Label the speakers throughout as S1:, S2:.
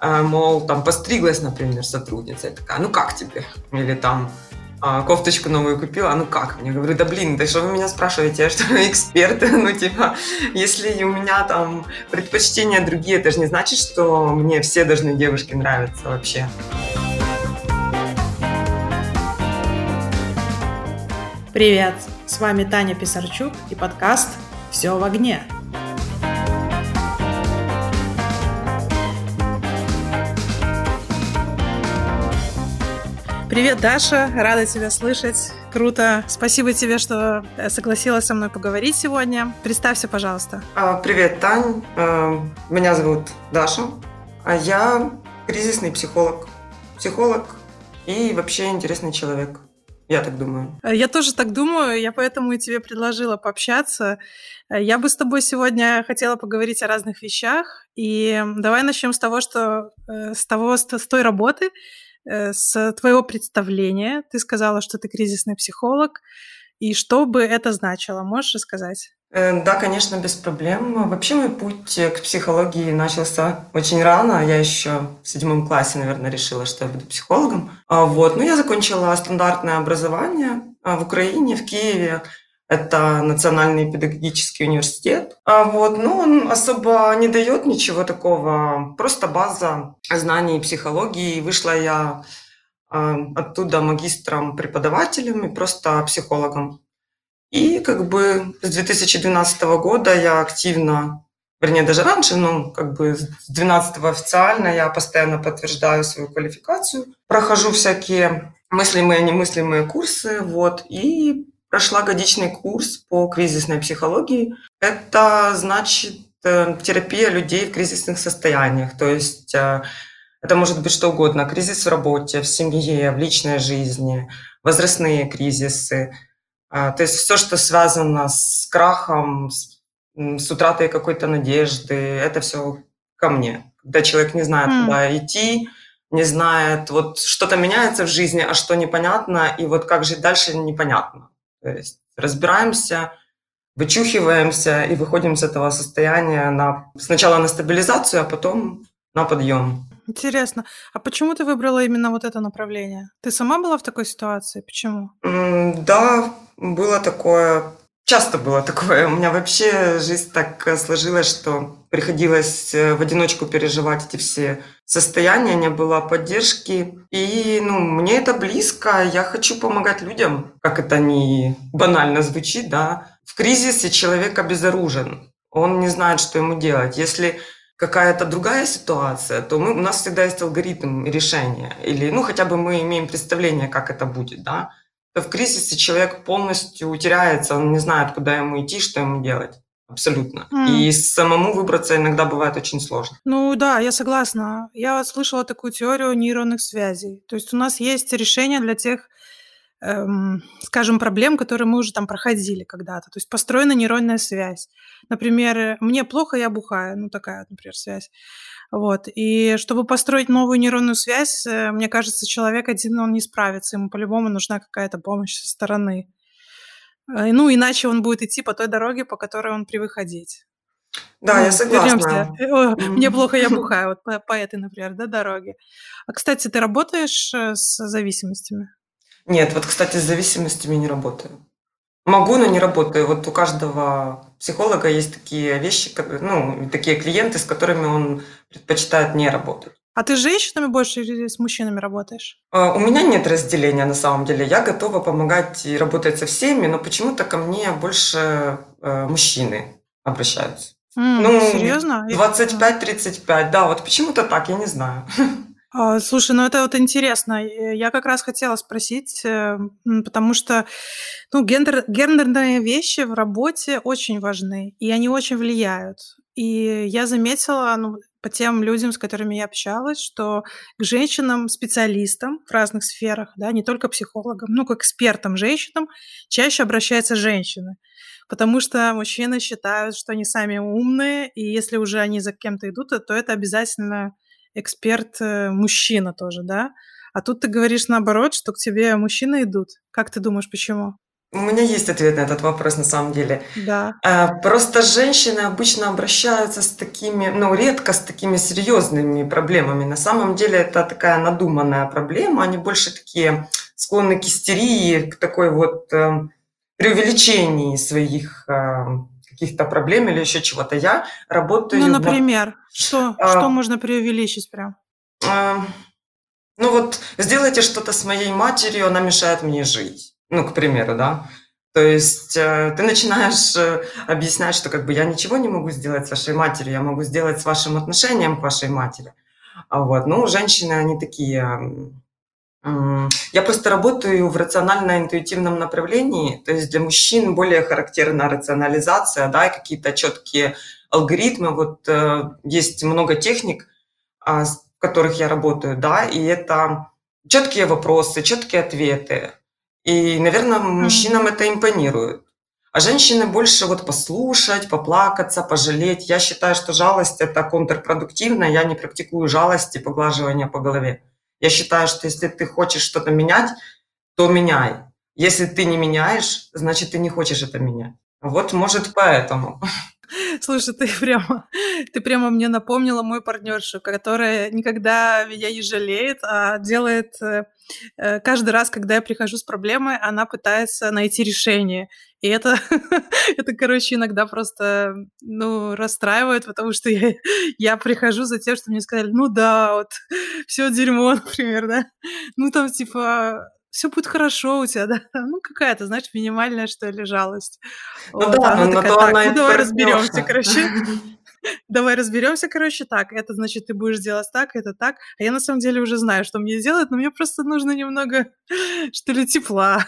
S1: э, мол, там постриглась, например, сотрудница, я такая, ну как тебе? Или там а, кофточку новую купила, а ну как? Я говорю, да блин, да что вы меня спрашиваете, я что, эксперт? Ну, типа, если у меня там предпочтения другие, это же не значит, что мне все должны девушки нравиться вообще.
S2: Привет, с вами Таня Писарчук и подкаст «Все в огне». Привет, Даша, рада тебя слышать. Круто. Спасибо тебе, что э, согласилась со мной поговорить сегодня. Представься, пожалуйста.
S1: А, привет, Тань. Э, меня зовут Даша. А я кризисный психолог. Психолог и вообще интересный человек. Я так думаю.
S2: Э, я тоже так думаю, я поэтому и тебе предложила пообщаться. Я бы с тобой сегодня хотела поговорить о разных вещах. И давай начнем с того, что с того, с той работы, с твоего представления. Ты сказала, что ты кризисный психолог. И что бы это значило? Можешь рассказать?
S1: Э, да, конечно, без проблем. Вообще мой путь к психологии начался очень рано. Я еще в седьмом классе, наверное, решила, что я буду психологом. А вот. Но ну, я закончила стандартное образование а, в Украине, в Киеве. Это Национальный педагогический университет. А вот, ну, он особо не дает ничего такого, просто база знаний психологии. Вышла я э, оттуда магистром-преподавателем и просто психологом. И как бы с 2012 года я активно, вернее, даже раньше, ну, как бы с 2012 официально я постоянно подтверждаю свою квалификацию, прохожу всякие мыслимые и немыслимые курсы, вот, и прошла годичный курс по кризисной психологии. Это значит э, терапия людей в кризисных состояниях. То есть э, это может быть что угодно. Кризис в работе, в семье, в личной жизни, возрастные кризисы. Э, то есть все, что связано с крахом, с, с утратой какой-то надежды, это все ко мне. Когда человек не знает, mm. куда идти, не знает, вот что-то меняется в жизни, а что непонятно, и вот как жить дальше непонятно. То есть разбираемся, вычухиваемся и выходим с этого состояния на, сначала на стабилизацию, а потом на подъем.
S2: Интересно. А почему ты выбрала именно вот это направление? Ты сама была в такой ситуации? Почему?
S1: Да, было такое. Часто было такое. У меня вообще жизнь так э, сложилась, что приходилось э, в одиночку переживать эти все состояния, не было поддержки. И ну, мне это близко, я хочу помогать людям, как это не банально звучит, да. В кризисе человек обезоружен, он не знает, что ему делать. Если какая-то другая ситуация, то мы, у нас всегда есть алгоритм решения. Или, ну, хотя бы мы имеем представление, как это будет, да в кризисе человек полностью теряется, он не знает, куда ему идти, что ему делать. Абсолютно. Mm. И самому выбраться иногда бывает очень сложно.
S2: Ну да, я согласна. Я слышала такую теорию нейронных связей. То есть у нас есть решение для тех, эм, скажем, проблем, которые мы уже там проходили когда-то. То есть построена нейронная связь. Например, мне плохо, я бухаю. Ну такая, например, связь. Вот. И чтобы построить новую нейронную связь, э, мне кажется, человек один, он не справится. Ему по-любому нужна какая-то помощь со стороны. Э, ну, иначе он будет идти по той дороге, по которой он привык ходить.
S1: Да, ну, я согласна.
S2: Mm-hmm. Мне плохо, я бухаю. Вот по, по этой, например, да, дороге. А, кстати, ты работаешь э, с зависимостями?
S1: Нет, вот, кстати, с зависимостями не работаю. Могу, но не работаю. Вот у каждого психолога есть такие вещи, ну, такие клиенты, с которыми он предпочитает не работать.
S2: А ты с женщинами больше или с мужчинами работаешь?
S1: А, у меня нет разделения на самом деле. Я готова помогать и работать со всеми, но почему-то ко мне больше э, мужчины обращаются.
S2: Mm, ну, серьезно?
S1: 25-35, да, вот почему-то так, я не знаю.
S2: А, слушай, ну это вот интересно. Я как раз хотела спросить, э, потому что ну, гендер, гендерные вещи в работе очень важны, и они очень влияют. И я заметила, ну, по тем людям, с которыми я общалась, что к женщинам, специалистам в разных сферах, да, не только психологам, ну, к экспертам женщинам чаще обращаются женщины. Потому что мужчины считают, что они сами умные, и если уже они за кем-то идут, то это обязательно эксперт э, мужчина тоже, да? А тут ты говоришь наоборот, что к тебе мужчины идут. Как ты думаешь, почему?
S1: У меня есть ответ на этот вопрос на самом деле.
S2: Да.
S1: Э, просто женщины обычно обращаются с такими, ну, редко с такими серьезными проблемами. На самом деле это такая надуманная проблема. Они больше такие склонны к истерии, к такой вот э, преувеличении своих э, каких-то проблем или еще чего-то. Я работаю...
S2: Ну, например, что, а, что можно преувеличить прям?
S1: А, ну вот, сделайте что-то с моей матерью, она мешает мне жить. Ну, к примеру, да. То есть э, ты начинаешь э, объяснять, что как бы я ничего не могу сделать с вашей матерью, я могу сделать с вашим отношением к вашей матери. А вот, ну, женщины, они такие... Я просто работаю в рационально-интуитивном направлении, то есть для мужчин более характерна рационализация, да, и какие-то четкие алгоритмы. Вот э, есть много техник, а, в которых я работаю, да, и это четкие вопросы, четкие ответы, и, наверное, мужчинам это импонирует. А женщины больше вот послушать, поплакаться, пожалеть. Я считаю, что жалость – это контрпродуктивно. Я не практикую жалости, поглаживания по голове. Я считаю, что если ты хочешь что-то менять, то меняй. Если ты не меняешь, значит, ты не хочешь это менять. Вот, может, поэтому.
S2: Слушай, ты прямо, ты прямо мне напомнила мою партнершу, которая никогда меня не жалеет, а делает э, э, каждый раз, когда я прихожу с проблемой, она пытается найти решение. И это, это, короче, иногда просто, ну, расстраивает, потому что я, я прихожу за тем, что мне сказали, ну да, вот, все дерьмо, например, да. Ну, там, типа, все будет хорошо у тебя, да? Ну, какая-то, знаешь, минимальная, что ли, жалость.
S1: Ну вот, да,
S2: она
S1: но
S2: такая,
S1: то
S2: так,
S1: она
S2: ну давай разберемся, короче. Давай разберемся, короче, так. Это значит, ты будешь делать так, это так. А я на самом деле уже знаю, что мне сделать, но мне просто нужно немного, что ли, тепла.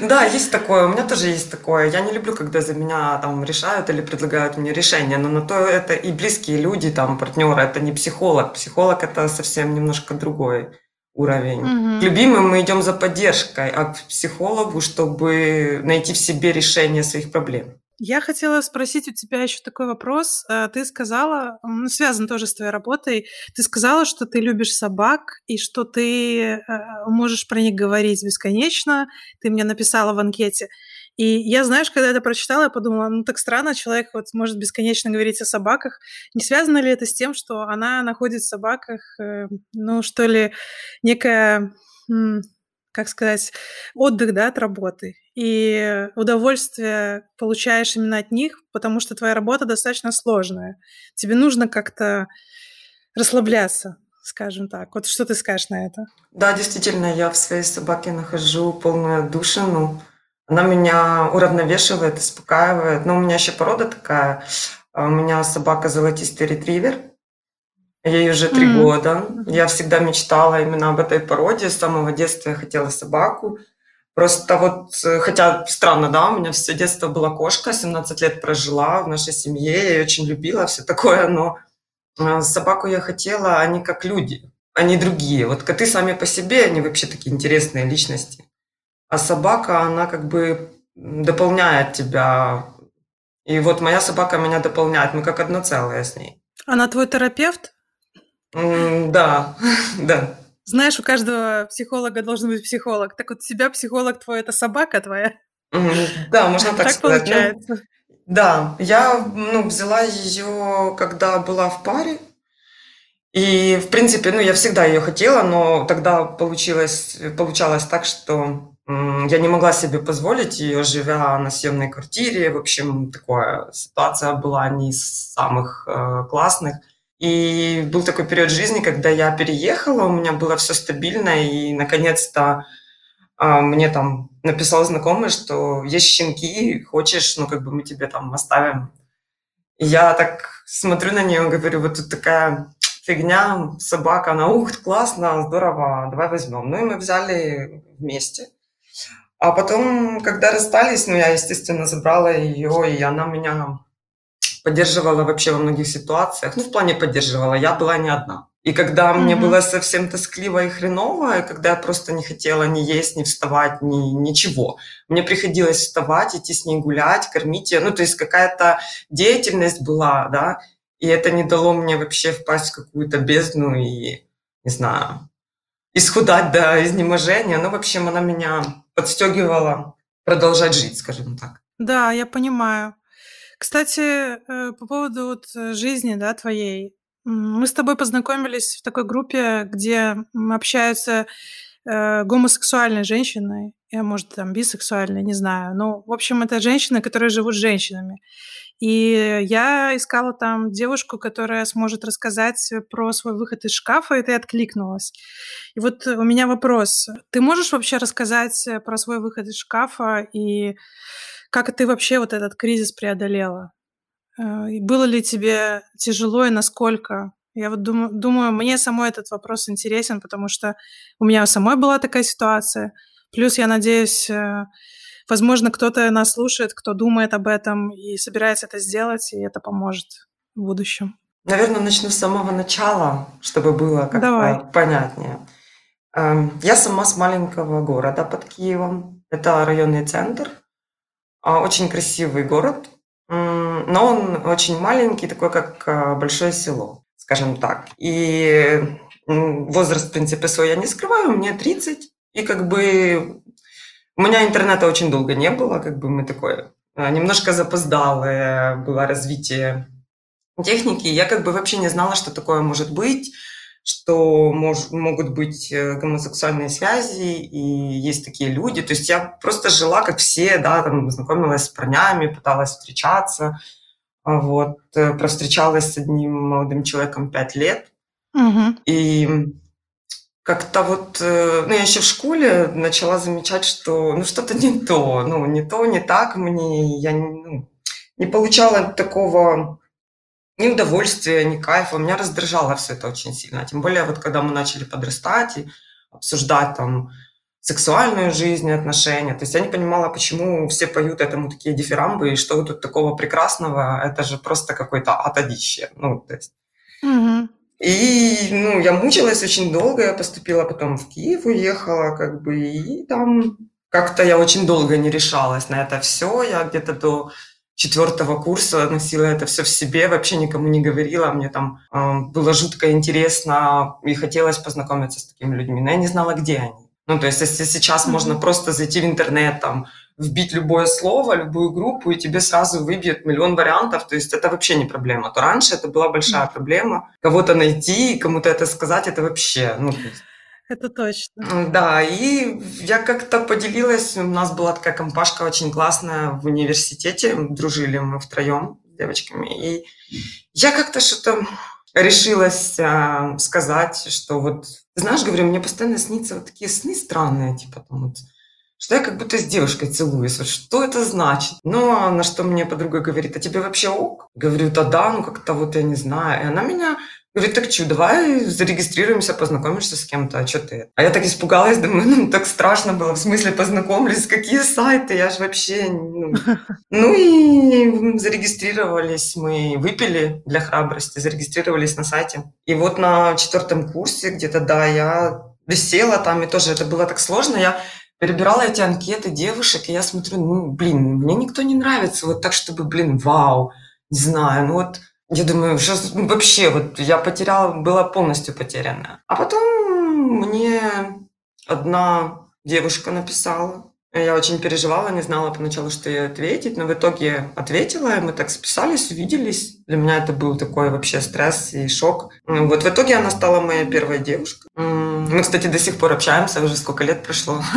S1: Да, есть такое, у меня тоже есть такое. Я не люблю, когда за меня там решают или предлагают мне решение, но на то это и близкие люди, там, партнеры, это не психолог. Психолог это совсем немножко другой уровень.
S2: Мгм.
S1: К любимым мы идем за поддержкой, а к психологу, чтобы найти в себе решение своих проблем.
S2: Я хотела спросить у тебя еще такой вопрос. Э, Ты сказала, м, ну, связан тоже с твоей работой, ты сказала, что ты любишь собак и что ты э, можешь про них говорить бесконечно. Ты мне написала в анкете. И я, знаешь, когда это прочитала, я подумала, ну так странно, человек вот может бесконечно говорить о собаках. Не связано ли это с тем, что она находит в собаках, э, ну что ли, некая, как сказать, отдых, да, от работы? И удовольствие получаешь именно от них, потому что твоя работа достаточно сложная. Тебе нужно как-то расслабляться, скажем так. Вот что ты скажешь на это?
S1: Да, действительно, я в своей собаке нахожу полную отдушину. Она меня уравновешивает, успокаивает. Но у меня еще порода такая. А У меня собака золотистый ретривер. Ей уже три
S2: М.
S1: года. Я всегда мечтала именно об этой породе. С самого детства я хотела собаку. Просто вот, э, хотя странно, да, у меня все детство была кошка, 17 лет прожила в нашей семье, я ее очень любила, все такое, но э, собаку я хотела, они как люди, они другие. Вот коты сами по себе, они вообще такие интересные личности. А собака, она как бы дополняет тебя. И вот моя собака меня дополняет, мы как одно целое с ней.
S2: Она твой терапевт?
S1: Да, да.
S2: Знаешь, у каждого психолога должен быть психолог. Так вот, у тебя психолог твой это собака твоя?
S1: Да, можно так
S2: Так
S1: сказать. Ну,
S2: получается.
S1: Да, я ну, взяла ее, когда была в паре. И, в принципе, ну, я всегда ее хотела, но тогда получилось, получалось так, что я не могла себе позволить ее, живя на съемной квартире. В общем, такая ситуация была не из самых э, классных. И был такой период жизни, когда я переехала, у меня было все стабильно, и, наконец-то, а, мне там написал знакомый, что есть щенки, хочешь, ну, как бы мы тебе там оставим. И я так смотрю на нее, говорю, вот тут такая фигня, собака, она, ух, классно, здорово, давай возьмем. Ну, и мы взяли вместе. А потом, когда расстались, ну, я, естественно, забрала ее, и она меня поддерживала вообще во многих ситуациях. Ну, в плане поддерживала, я была не одна. И когда мне
S2: Мгм.
S1: было совсем тоскливо и хреново, и когда я просто не хотела ни есть, ни вставать, ни ничего, мне приходилось вставать, идти с ней гулять, кормить ее. Ну, то есть какая-то деятельность была, да, и это не дало мне вообще впасть в какую-то бездну и, не знаю, исхудать до изнеможения. Ну, в общем, она меня подстегивала продолжать жить, скажем так.
S2: Да, я понимаю. Кстати, э, по поводу вот э, жизни, да, твоей. Мы с тобой познакомились в такой группе, где общаются э, гомосексуальные женщины, я, может, там бисексуальные, не знаю. Ну, в общем, это женщины, которые живут с женщинами. И я искала там девушку, которая сможет рассказать про свой выход из шкафа, и ты откликнулась. И вот у меня вопрос. Ты можешь вообще рассказать про свой выход из шкафа и как ты вообще вот этот кризис преодолела? Э, и было ли тебе тяжело и насколько? Я вот думаю, думаю, мне самой этот вопрос интересен, потому что у меня самой была такая ситуация. Плюс, я надеюсь, э, Возможно, кто-то нас слушает, кто думает об этом и собирается это сделать, и это поможет в будущем.
S1: Наверное, начну с самого начала, чтобы было как-то Давай. понятнее. Эм, я сама с маленького города под Киевом. Это районный центр. А, очень красивый город, но он очень маленький, такой как э, большое село, скажем так. И возраст, в принципе, свой я не скрываю, мне 30. И как бы у меня интернета очень долго не было, как бы мы такое а, немножко запоздалое было развитие техники. Я как бы вообще не знала, что такое может быть, что мож, могут быть э, гомосексуальные связи, и есть такие люди. То есть я просто жила, как все, да, там знакомилась с парнями, пыталась встречаться. А вот, э, провстречалась с одним молодым человеком пять лет. Угу. И как-то вот, э, ну, я еще в школе начала замечать, что, ну, что-то не то, ну, не то, не так мне, я ну, не получала такого ни удовольствия, ни кайфа, меня раздражало все это очень сильно, тем более вот когда мы начали подрастать и обсуждать там сексуальную жизнь, отношения, то есть я не понимала, почему все поют этому такие дифирамбы, и что тут такого прекрасного, это же просто какой-то атодище, ну, то есть... Угу. И, ну, я мучилась очень долго, я поступила потом в Киев, уехала, как бы, и там как-то я очень долго не решалась на это все. Я где-то до четвертого курса носила это все в себе, вообще никому не говорила. Мне там э, было жутко интересно и хотелось познакомиться с такими людьми, но я не знала, где они. Ну, то есть, если сейчас mm-hmm. можно просто зайти в интернет, там, вбить любое слово, любую группу, и тебе сразу выбьет миллион вариантов. То есть это вообще не проблема. То раньше это была большая проблема. Кого-то найти, кому-то это сказать, это вообще... Ну,
S2: это точно.
S1: Да, и я как-то поделилась, у нас была такая компашка очень классная в университете, дружили мы втроем с девочками, и я как-то что-то решилась э, сказать, что вот, знаешь, говорю, мне постоянно снится вот такие сны странные, типа там вот что я как будто с девушкой целуюсь. Вот что это значит? Ну, а на что мне подруга говорит, а тебе вообще ок? Говорю, да да, ну как-то вот я не знаю. И она меня Говорит, так что, давай зарегистрируемся, познакомишься с кем-то, а что ты? А я так испугалась, думаю, ну, так страшно было, в смысле познакомлюсь, какие сайты, я же вообще... Ну, ну и зарегистрировались мы, выпили для храбрости, зарегистрировались на сайте. И вот на четвертом курсе где-то, да, я висела там, и тоже это было так сложно, я перебирала эти анкеты девушек, и я смотрю, ну, блин, мне никто не нравится вот так, чтобы, блин, вау, не знаю, ну вот я думаю, сейчас ну, вообще вот я потеряла, была полностью потерянная. А потом мне одна девушка написала, я очень переживала, не знала поначалу, что ей ответить, но в итоге ответила, и мы так списались, увиделись. Для меня это был такой вообще стресс и шок. Вот в итоге она стала моей первой девушкой. Мы, кстати, до сих пор общаемся, уже сколько лет прошло.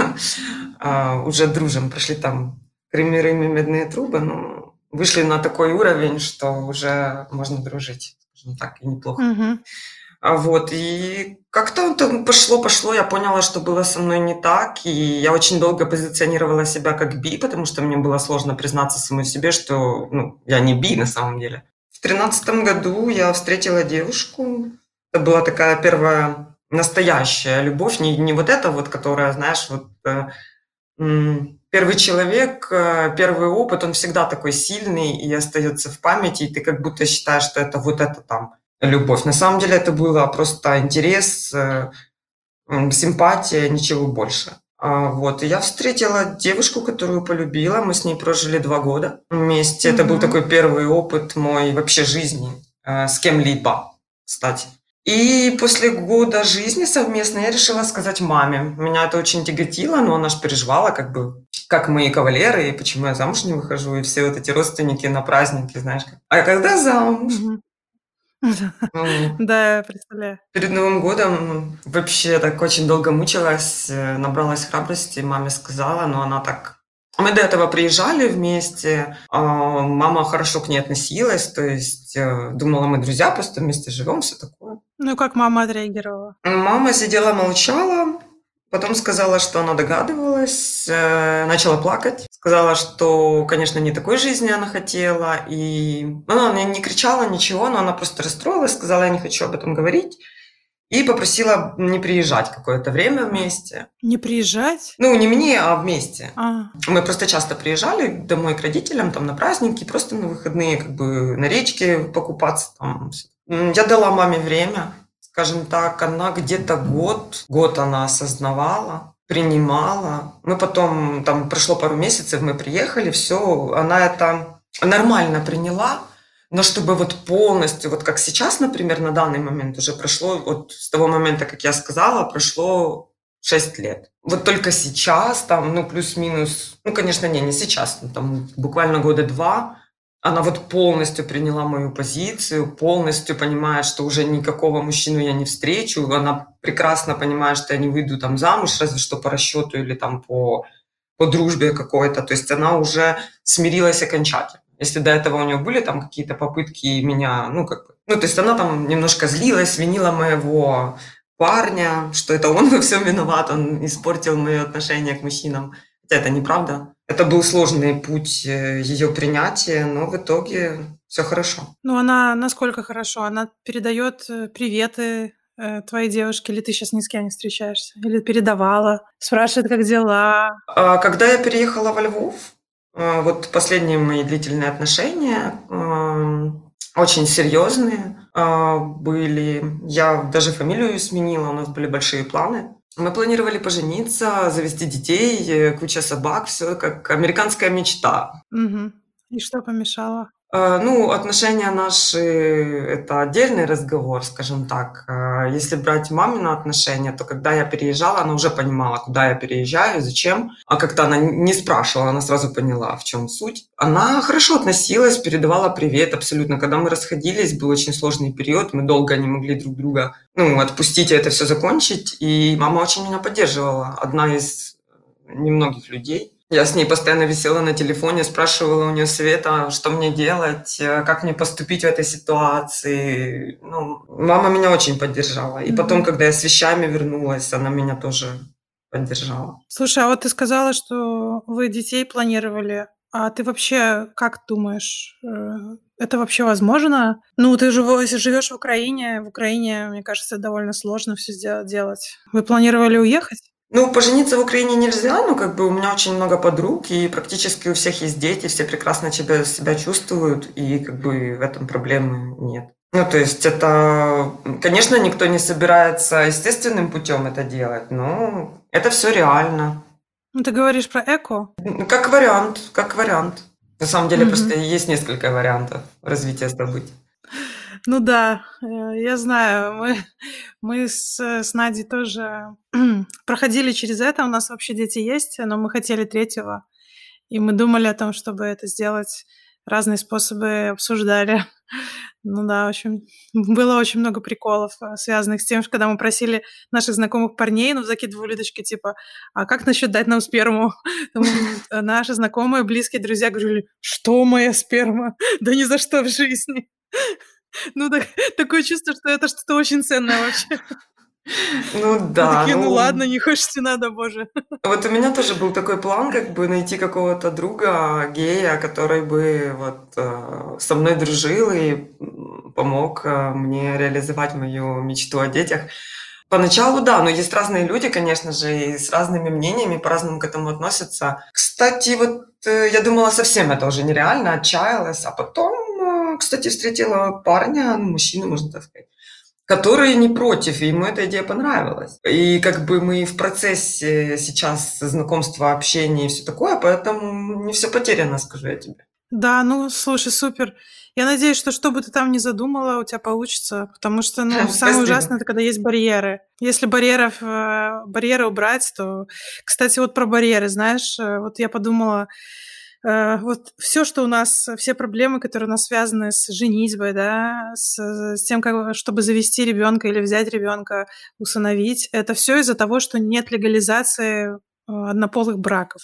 S1: А, уже дружим, прошли там кремеры медные трубы, но вышли на такой уровень, что уже можно дружить, скажем так, и неплохо. Угу. Вот, и как-то там пошло-пошло, я поняла, что было со мной не так, и я очень долго позиционировала себя как би, потому что мне было сложно признаться самой себе, что ну, я не би на самом деле. В тринадцатом году я встретила девушку, это была такая первая настоящая любовь, не, не вот эта вот, которая, знаешь, вот э, первый человек, э, первый опыт, он всегда такой сильный и остается в памяти, и ты как будто считаешь, что это вот это там любовь. На самом деле это было просто интерес, э, симпатия, ничего больше. А, вот, и я встретила девушку, которую полюбила. Мы с ней прожили два года вместе. Mm-hmm. Это был такой первый опыт мой вообще жизни э, с кем-либо, кстати. И после года жизни совместно я решила сказать маме. Меня это очень тяготило, но она же переживала, как бы как мои кавалеры, и почему я замуж не выхожу, и все вот эти родственники на праздники, знаешь. А когда замуж?
S2: Ну, да, представляю.
S1: Перед Новым годом вообще так очень долго мучилась, э, набралась храбрости, маме сказала, но она так мы до этого приезжали вместе, а, мама хорошо к ней относилась, то есть э, думала, мы друзья, просто вместе живем, все такое.
S2: Ну, как мама отреагировала?
S1: Мама сидела, молчала, потом сказала, что она догадывалась, э, начала плакать, сказала, что, конечно, не такой жизни она хотела, и ну, она не кричала ничего, но она просто расстроилась, сказала, я не хочу об этом говорить. И попросила не приезжать какое-то время вместе.
S2: Не приезжать?
S1: Ну, не мне, а вместе.
S2: А.
S1: Мы просто часто приезжали домой к родителям, там, на праздники, просто на выходные, как бы, на речке покупаться. Там. Я дала маме время, скажем так, она где-то год, год она осознавала, принимала. Мы потом, там, прошло пару месяцев, мы приехали, все, она это нормально приняла, но чтобы вот полностью, вот как сейчас, например, на данный момент уже прошло, вот с того момента, как я сказала, прошло 6 лет. Вот только сейчас, там, ну, плюс-минус, ну, конечно, не, не сейчас, ну, там, буквально года два, она вот полностью приняла мою позицию, полностью понимает, что уже никакого мужчину я не встречу. Она прекрасно понимает, что я не выйду там замуж, разве что по расчету или там по, по дружбе какой-то. То есть она уже смирилась окончательно. Если до этого у нее были там какие-то попытки меня, ну, как бы, ну, то есть она там немножко злилась, винила моего парня, что это он во всем виноват, он испортил мое отношение к мужчинам. Хотя это неправда. Это был сложный путь э, ее принятия, но в итоге все хорошо.
S2: Ну, она насколько хорошо? Она передает э, приветы э, твоей девушке, или ты сейчас ни с кем не встречаешься? Или передавала? Спрашивает, как дела?
S1: А, когда я переехала во Львов, вот последние мои длительные отношения очень серьезные а, были. Я даже фамилию сменила, у нас были большие планы. Мы планировали пожениться, завести детей, куча собак, все как американская мечта.
S2: Угу. И что помешало?
S1: Э, ну, отношения наши – это отдельный разговор, скажем так. Э, если брать мамины отношения, то когда я переезжала, она уже понимала, куда я переезжаю, зачем. А как-то она не спрашивала, она сразу поняла, в чем суть. Она хорошо относилась, передавала привет абсолютно. Когда мы расходились, был очень сложный период, мы долго не могли друг друга ну, отпустить и это все закончить. И мама очень меня поддерживала. Одна из немногих людей, я с ней постоянно висела на телефоне, спрашивала у нее совета, что мне делать, э, как мне поступить в этой ситуации. Ну, мама меня очень поддержала. И потом, когда я с вещами вернулась, она меня тоже поддержала.
S2: Слушай, а вот ты сказала, что вы детей планировали. А ты вообще как думаешь, э, это вообще возможно? Ну, ты же живешь в Украине. В Украине, мне кажется, довольно сложно все делать. Вы планировали уехать?
S1: Ну, пожениться в Украине нельзя, но как бы у меня очень много подруг, и практически у всех есть дети, все прекрасно себя, себя чувствуют, и как бы в этом проблемы нет. Ну, то есть это, конечно, никто не собирается естественным путем это делать, но это все реально.
S2: Ну, ты говоришь про эко?
S1: Как вариант, как вариант. На самом деле mm-hmm. просто есть несколько вариантов развития событий.
S2: Ну да, э, я знаю, мы, мы с, с Надей тоже проходили через это, у нас вообще дети есть, но мы хотели третьего, и мы думали о том, чтобы это сделать, разные способы обсуждали. Ну да, в общем, было очень много приколов, э, связанных с тем, что когда мы просили наших знакомых парней, ну, закидывали удочки, типа, а как насчет дать нам сперму? Э, наши знакомые, близкие друзья говорили, что моя сперма? Да ни за что в жизни. Ну, так, такое чувство, что это что-то очень ценное вообще.
S1: Ну да.
S2: Такие, ну, ну ладно, не хочешь, не надо, боже.
S1: Вот у меня тоже был такой план, как бы найти какого-то друга гея, который бы вот э, со мной дружил и помог э, мне реализовать мою мечту о детях. Поначалу, да, но есть разные люди, конечно же, и с разными мнениями, по-разному к этому относятся. Кстати, вот э, я думала, совсем это уже нереально, отчаялась, а потом кстати, встретила парня, ну, мужчину, можно так сказать, который не против, и ему эта идея понравилась. И как бы мы в процессе сейчас знакомства, общения и все такое, поэтому не все потеряно, скажу я тебе.
S2: Да, ну, слушай, супер. Я надеюсь, что что бы ты там ни задумала, у тебя получится, потому что, ну, самое ужасное, это когда есть барьеры. Если барьеров, э, барьеры убрать, то... Кстати, вот про барьеры, знаешь, э, вот я подумала, вот все, что у нас, все проблемы, которые у нас связаны с женитьбой, да, с, с тем, как, чтобы завести ребенка или взять ребенка, усыновить, это все из-за того, что нет легализации однополых браков.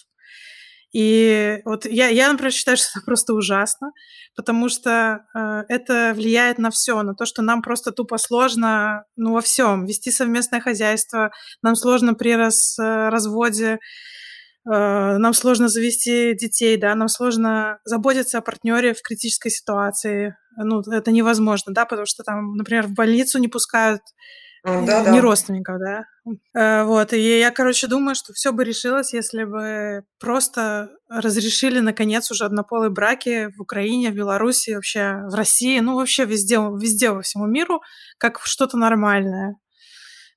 S2: И вот я, я, например, считаю, что это просто ужасно, потому что э, это влияет на все, на то, что нам просто тупо сложно, ну, во всем, вести совместное хозяйство, нам сложно при раз, э, разводе, э, нам сложно завести детей, да, нам сложно заботиться о партнере в критической ситуации. Ну, это невозможно, да, потому что там, например, в больницу не пускают
S1: да, да.
S2: не родственников, да. Э, вот, и я, короче, думаю, что все бы решилось, если бы просто разрешили, наконец, уже однополые браки в Украине, в Беларуси, вообще в России, ну, вообще везде, везде во всему миру, как что-то нормальное.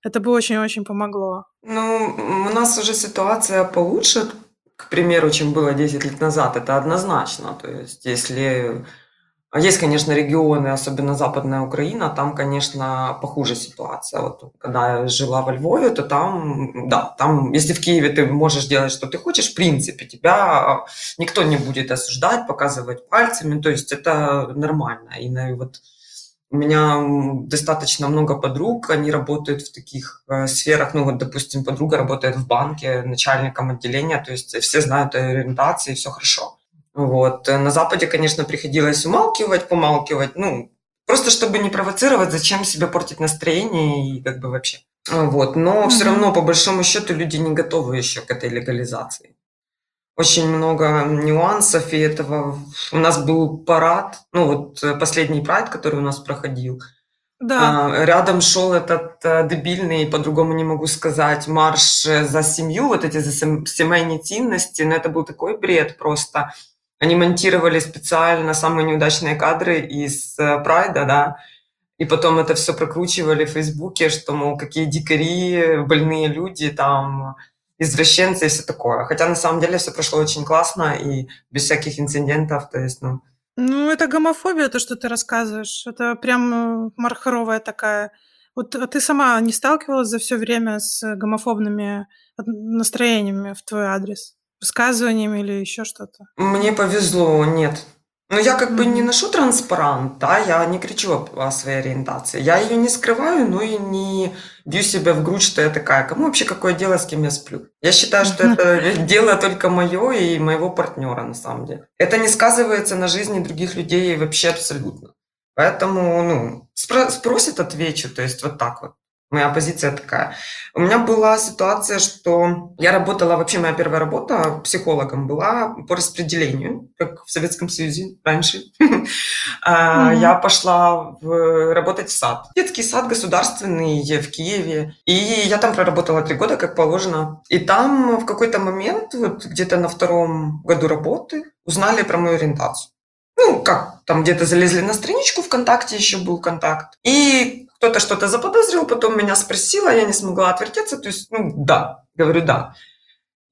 S2: Это бы очень-очень помогло.
S1: Ну, у нас уже ситуация получше, к примеру, чем было 10 лет назад, это однозначно. То есть, если а есть, конечно, регионы, особенно Западная Украина, там, конечно, похуже ситуация. Вот когда я жила во Львове, то там, да, там, если в Киеве ты можешь делать, что ты хочешь, в принципе, тебя никто не будет осуждать, показывать пальцами, то есть это нормально. И вот у меня достаточно много подруг, они работают в таких э, сферах, ну вот, допустим, подруга работает в банке начальником отделения, то есть все знают о ориентации, все хорошо. Вот. На Западе, конечно, приходилось умалкивать, помалкивать, ну, просто чтобы не провоцировать, зачем себе портить настроение и как бы вообще. Вот. Но mm-hmm. все равно, по большому счету, люди не готовы еще к этой легализации. Очень много нюансов, и этого... У нас был парад, ну вот э, последний прайд, который у нас проходил.
S2: Да.
S1: А, рядом шел этот а, дебильный, по-другому не могу сказать, марш за семью, вот эти за семейные ценности, но это был такой бред просто. Они монтировали специально самые неудачные кадры из э, Прайда, да, и потом это все прокручивали в Фейсбуке, что, мол, какие дикари, больные люди, там, извращенцы и все такое. Хотя на самом деле все прошло очень классно и без всяких инцидентов, то есть, ну...
S2: Ну, это гомофобия, то, что ты рассказываешь. Это прям э, мархаровая такая. Вот а ты сама не сталкивалась за все время с гомофобными настроениями в твой адрес? высказываниями или еще что-то?
S1: Мне повезло, нет. Но я как бы не ношу транспарант, да, я не кричу о своей ориентации. Я ее не скрываю, но и не бью себя в грудь, что я такая. Кому вообще какое дело, с кем я сплю? Я считаю, что это дело только мое и моего партнера, на самом деле. Это не сказывается на жизни других людей вообще абсолютно. Поэтому, ну, спросят, отвечу, то есть вот так вот. Моя позиция такая. У меня была ситуация, что я работала, вообще моя первая работа психологом была по распределению, как в Советском Союзе раньше. А, я пошла работать в сад. Детский сад государственный в Киеве. И я там проработала три года, как положено. И там в какой-то момент, вот где-то на втором году работы, узнали про мою ориентацию. Ну, как, там где-то залезли на страничку ВКонтакте, еще был контакт. И кто-то что-то заподозрил, потом меня спросила, я не смогла отвертеться, то есть, ну, да, говорю, да.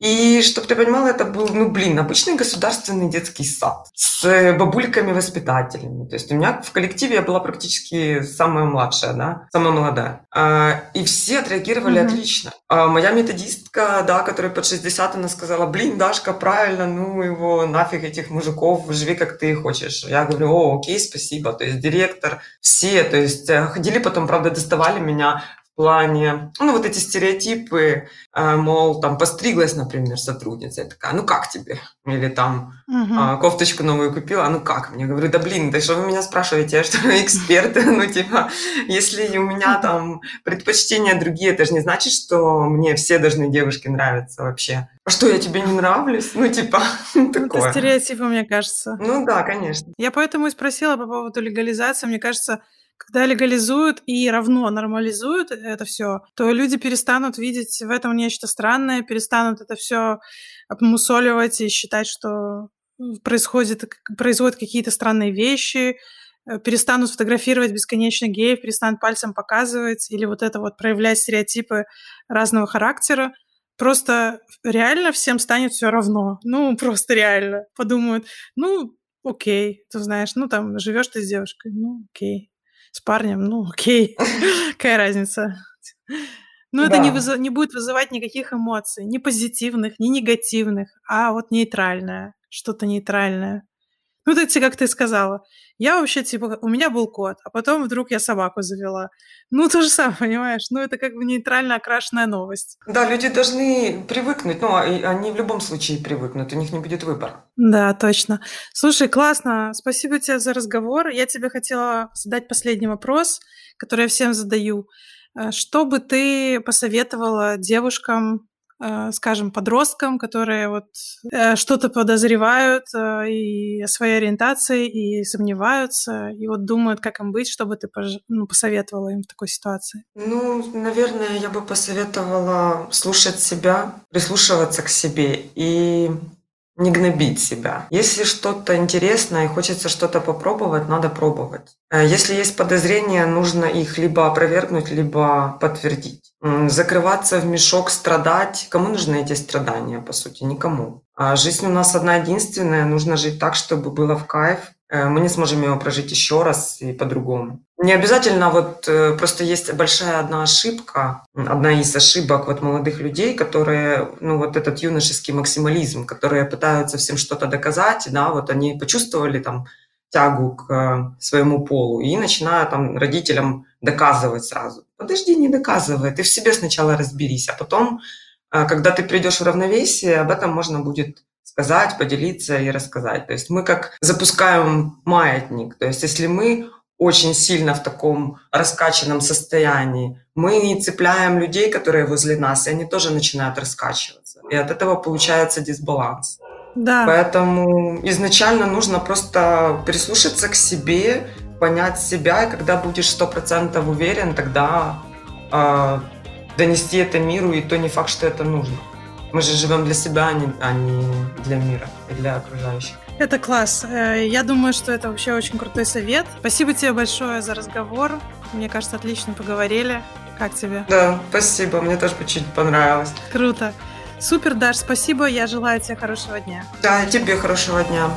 S1: И, чтобы ты понимала, это был, ну, блин, обычный государственный детский сад с бабульками-воспитателями. То есть у меня в коллективе я была практически самая младшая, да, самая молодая. А, и все отреагировали mm-hmm. отлично. А моя методистка, да, которая под 60, она сказала, блин, Дашка, правильно, ну его нафиг этих мужиков, живи как ты хочешь. Я говорю, о, окей, спасибо. То есть директор, все, то есть э, ходили потом, правда, доставали меня в плане, ну, вот эти стереотипы, э, мол, там, постриглась, например, сотрудница, я такая, ну, как тебе? Или там, угу. кофточку новую купила, ну, как? Мне говорю, да, блин, да что вы меня спрашиваете, я что, эксперт? Ну, типа, если у меня там предпочтения другие, это же не значит, что мне все должны девушки нравиться вообще. А что, я тебе не нравлюсь? Ну, типа, такое.
S2: Это стереотипы, мне кажется.
S1: Ну, да, конечно.
S2: Я поэтому и спросила по поводу легализации. Мне кажется, когда легализуют и равно нормализуют это все, то люди перестанут видеть в этом нечто странное, перестанут это все обмусоливать и считать, что происходит, производят какие-то странные вещи, э, перестанут фотографировать бесконечно геев, перестанут пальцем показывать или вот это вот проявлять стереотипы разного характера. Просто реально всем станет все равно. Ну, просто реально. Подумают, ну, окей. Ты знаешь, ну там живешь ты с девушкой, ну окей. С парнем, ну окей. Какая разница? Ну, это не, вызов, не будет вызывать никаких эмоций, ни позитивных, ни негативных, а вот нейтральное, что-то нейтральное. Ну, это как ты сказала. Я вообще, типа, у меня был кот, а потом вдруг я собаку завела. Ну, то же самое, понимаешь? Ну, это как бы нейтрально окрашенная новость.
S1: Да, люди должны привыкнуть, ну, они в любом случае привыкнут, у них не будет выбора.
S2: Да, точно. Слушай, классно. Спасибо тебе за разговор. Я тебе хотела задать последний вопрос, который я всем задаю. Э, что бы ты посоветовала девушкам, скажем, подросткам, которые вот э, что-то подозревают э, и о своей ориентации, и сомневаются, и вот думают, как им быть, чтобы ты ну, посоветовала им в такой ситуации?
S1: Ну, наверное, я бы посоветовала слушать себя, прислушиваться к себе и не гнобить себя. Если что-то интересное и хочется что-то попробовать, надо пробовать. Если есть подозрения, нужно их либо опровергнуть, либо подтвердить закрываться в мешок, страдать. Кому нужны эти страдания, по сути? Никому. А жизнь у нас одна единственная, нужно жить так, чтобы было в кайф. Э, мы не сможем его прожить еще раз и по-другому. Не обязательно, вот э, просто есть большая одна ошибка, одна из ошибок вот молодых людей, которые, ну вот этот юношеский максимализм, которые пытаются всем что-то доказать, да, вот они почувствовали там тягу к э, своему полу и начинают там родителям доказывать сразу. Подожди, не доказывай, ты в себе сначала разберись, а потом, когда ты придешь в равновесие, об этом можно будет сказать, поделиться и рассказать. То есть мы как запускаем маятник. То есть если мы очень сильно в таком раскачанном состоянии, мы цепляем людей, которые возле нас, и они тоже начинают раскачиваться. И от этого получается дисбаланс.
S2: Да.
S1: Поэтому изначально нужно просто прислушаться к себе, понять себя, и когда будешь сто процентов уверен, тогда э, донести это миру, и то не факт, что это нужно. Мы же живем для себя, а не, а не для мира и для окружающих.
S2: Это класс. Э, я думаю, что это вообще очень крутой совет. Спасибо тебе большое за разговор. Мне кажется, отлично поговорили. Как тебе?
S1: Да, спасибо. Мне тоже очень понравилось.
S2: Круто. Супер, Даш, спасибо. Я желаю тебе хорошего дня.
S1: Да, тебе хорошего дня.